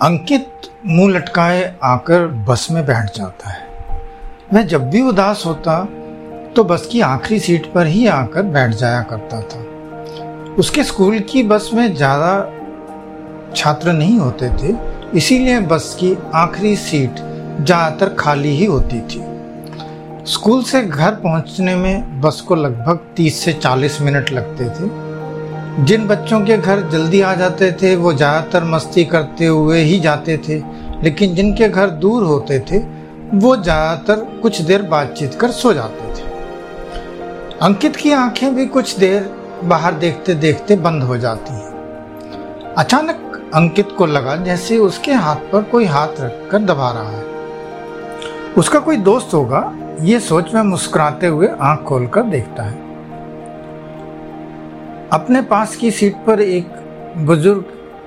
अंकित मुँह लटकाए आकर बस में बैठ जाता है। वह जब भी उदास होता तो बस की आखिरी सीट पर ही आकर बैठ जाया करता था। उसके स्कूल की बस में ज़्यादा छात्र नहीं होते थे, इसीलिए बस की आखिरी सीट ज़्यादातर खाली ही होती थी। स्कूल से घर पहुँचने में बस को लगभग 30 से 40 मिनट लगते थे। जिन बच्चों के घर जल्दी आ जाते थे, वो ज़्यादातर मस्ती करते हुए ही जाते थे, लेकिन जिनके घर दूर होते थे, वो ज़्यादातर कुछ देर बातचीत कर सो जाते थे। अंकित की आँखें भी कुछ देर बाहर देखते देखते बंद हो जाती हैं। अचानक अंकित को लगा जैसे उसके हाथ पर कोई हाथ रखकर दबा रहा है। उसका कोई दोस्त होगा, ये सोच में मुस्कुराते हुए आँख खोलकर देखता है। अपने पास की सीट पर एक बुज़ुर्ग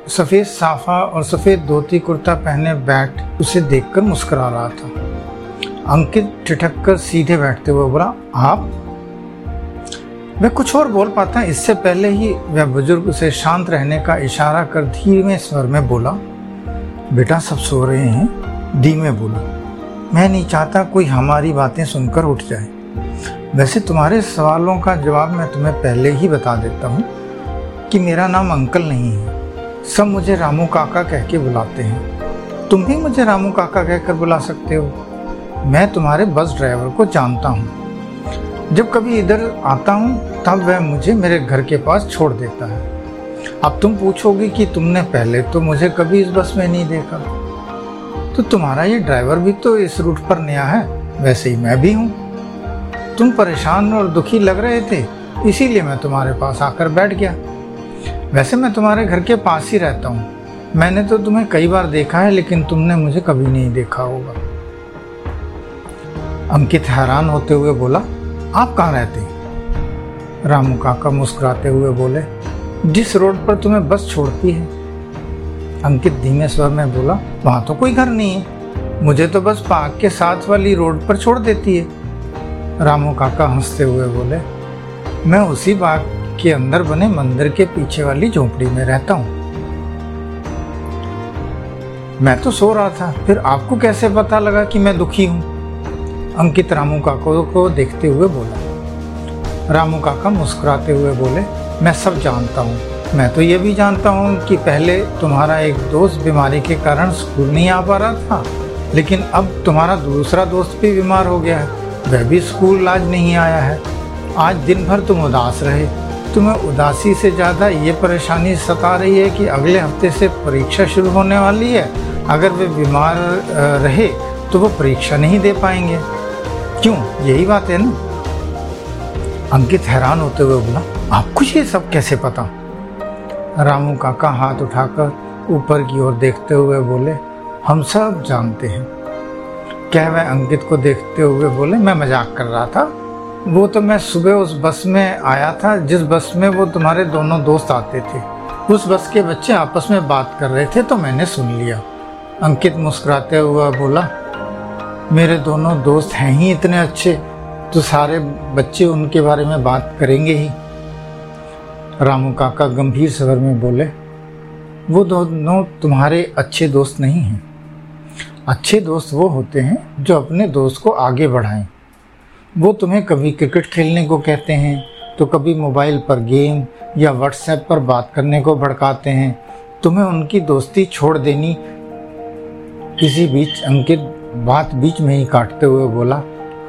सफ़ेद साफा और सफ़ेद धोती कुर्ता पहने बैठ उसे देखकर मुस्कुरा रहा था। अंकित ठिठक कर सीधे बैठते हुए बोला, आप? वह कुछ और बोल पाता, इससे पहले ही वह बुज़ुर्ग उसे शांत रहने का इशारा कर धीमे स्वर में बोला, बेटा, सब सो रहे हैं। धीमे बोलो। मैं नहीं चाहता कोई हमारी बातें सुनकर उठ जाए। वैसे तुम्हारे सवालों का जवाब मैं तुम्हें पहले ही बता देता हूँ कि मेरा नाम अंकल नहीं है। सब मुझे रामू काका कह के बुलाते हैं। तुम भी मुझे रामू काका कहकर बुला सकते हो? मैं तुम्हारे बस ड्राइवर को जानता हूँ। जब कभी इधर आता हूँ, तब वह मुझे मेरे घर के पास छोड़ देता है। अब तुम पूछोगे कि तुमने पहले तो मुझे कभी इस बस में नहीं देखा? तो तुम्हारा ये ड्राइवर भी तो इस रूट पर नया है, वैसे ही मैं भी हूँ। तुम परेशान और दुखी लग रहे थे, इसीलिए मैं तुम्हारे पास आकर बैठ गया। वैसे मैं तुम्हारे घर के पास ही रहता हूँ। मैंने तो तुम्हें कई बार देखा है, लेकिन तुमने मुझे कभी नहीं देखा होगा। अंकित हैरान होते हुए बोला, आप कहाँ रहते? रामू काका मुस्कुराते हुए बोले, जिस रोड पर तुम्हें बस छोड़ती है। अंकित धीमे स्वर में बोला, वहाँ तो कोई घर नहीं है। मुझे तो बस पार्क के साथ वाली रोड पर छोड़ देती है। रामू काका हँसते हुए बोले, मैं उसी बाग के अंदर बने मंदिर के पीछे वाली झोपड़ी में रहता हूँ। मैं तो सो रहा था, फिर आपको कैसे पता लगा कि मैं दुखी हूँ? अंकित रामू काका को देखते हुए बोला। रामू काका मुस्कुराते हुए बोले, मैं सब जानता हूँ। मैं तो ये भी जानता हूँ कि पहले तुम्हारा एक दोस्त बीमारी के कारण स्कूल नहीं आ पा रहा था, लेकिन अब तुम्हारा दूसरा दोस्त भी बीमार हो गया है। वह भी स्कूल आज नहीं आया है। आज दिन भर तुम उदास रहे। तुम्हें उदासी से ज़्यादा ये परेशानी सता रही है कि अगले हफ़्ते से परीक्षा शुरू होने वाली है। अगर वे बीमार रहे तो वो परीक्षा नहीं दे पाएँगे। क्यों? यही बात है ना। अंकित हैरान होते हुए बोला, आपको ये सब कैसे पता? रामू काका हाथ उठाकर ऊपर की ओर देखते हुए बोले, हम सब जानते हैं। क्या वह अंकित को देखते हुए बोले, मैं मज़ाक कर रहा था। वो तो मैं सुबह उस बस में आया था, जिस बस में वो तुम्हारे दोनों दोस्त आते थे। उस बस के बच्चे आपस में बात कर रहे थे तो मैंने सुन लिया। अंकित मुस्कुराते हुआ बोला, मेरे दोनों दोस्त हैं ही इतने अच्छे तो सारे बच्चे उनके बारे में बात करेंगे ही। रामू काका गंभीर स्वर में बोले, वो दोनों तुम्हारे अच्छे दोस्त नहीं हैं। अच्छे दोस्त वो होते हैं जो अपने दोस्त को आगे बढ़ाएँ। वो तुम्हें कभी क्रिकेट खेलने को कहते हैं तो कभी मोबाइल पर गेम या व्हाट्सएप पर बात करने को भड़काते हैं। तुम्हें उनकी दोस्ती छोड़ देनी इसी बीच अंकित बात बीच में ही काटते हुए बोला,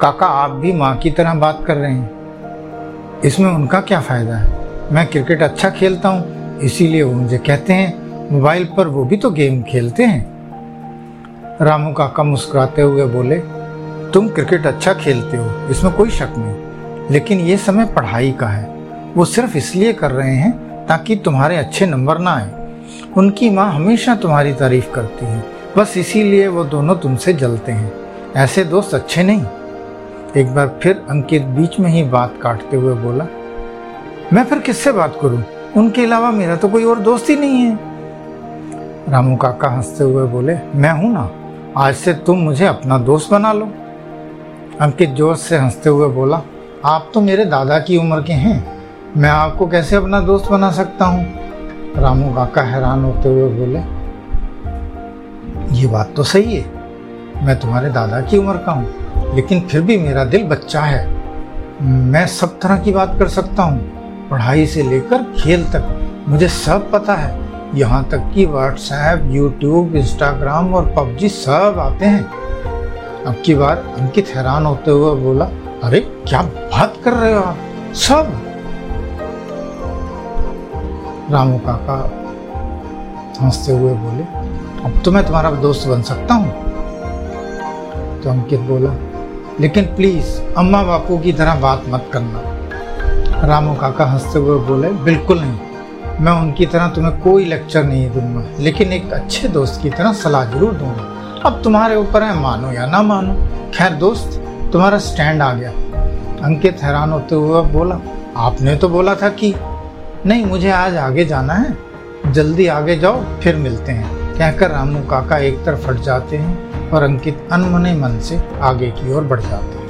काका, आप भी माँ की तरह बात कर रहे हैं। इसमें उनका क्या फ़ायदा है? मैं क्रिकेट अच्छा खेलता हूँ, इसीलिए वो मुझे कहते हैं, मोबाइल पर वो भी तो गेम खेलते हैं। रामू काका मुस्कुराते हुए बोले, तुम क्रिकेट अच्छा खेलते हो, इसमें कोई शक नहीं। लेकिन ये समय पढ़ाई का है। वो सिर्फ़ इसलिए कर रहे हैं ताकि तुम्हारे अच्छे नंबर ना आए। उनकी माँ हमेशा तुम्हारी तारीफ़ करती है। बस इसीलिए वो दोनों तुमसे जलते हैं। ऐसे दोस्त अच्छे नहीं। एक बार फिर अंकित बीच में ही बात काटते हुए बोला, मैं फिर किससे बात करूँ? उनके अलावा मेरा तो कोई और दोस्त ही नहीं है। रामू काका हँसते हुए बोले, मैं हूँ ना। आज से तुम मुझे अपना दोस्त बना लो। अंकित जोश से हँसते हुए बोला, आप तो मेरे दादा की उम्र के हैं। मैं आपको कैसे अपना दोस्त बना सकता हूँ? रामू काका हैरान होते हुए बोले, ये बात तो सही है। मैं तुम्हारे दादा की उम्र का हूँ, लेकिन फिर भी मेरा दिल बच्चा है। मैं सब तरह की बात कर सकता हूँ। पढ़ाई से लेकर खेल तक मुझे सब पता है। यहाँ तक कि व्हाट्सएप, यूट्यूब, इंस्टाग्राम और पबजी सब आते हैं। अब की बार अंकित हैरान होते हुए बोला, अरे, क्या बात कर रहे हो आप? सब? रामू काका हँसते हुए बोले, अब तो मैं तुम्हारा दोस्त बन सकता हूँ। तो अंकित बोला, लेकिन प्लीज़ अम्मा बापू की तरह बात मत करना। रामू काका हँसते हुए बोले, बिल्कुल नहीं। मैं उनकी तरह तुम्हें कोई लेक्चर नहीं दूँगा, लेकिन एक अच्छे दोस्त की तरह सलाह ज़रूर दूँगा। अब तुम्हारे ऊपर है मानो या ना मानो। खैर दोस्त, तुम्हारा स्टैंड आ गया। अंकित हैरान होते हुए बोला, आपने तो बोला था कि नहीं, मुझे आज आगे जाना है। जल्दी आगे जाओ, फिर मिलते हैं। कहकर रामू काका एक तरफ़ हट जाते हैं और अंकित अनमने मन से आगे की ओर बढ़ जाते हैं।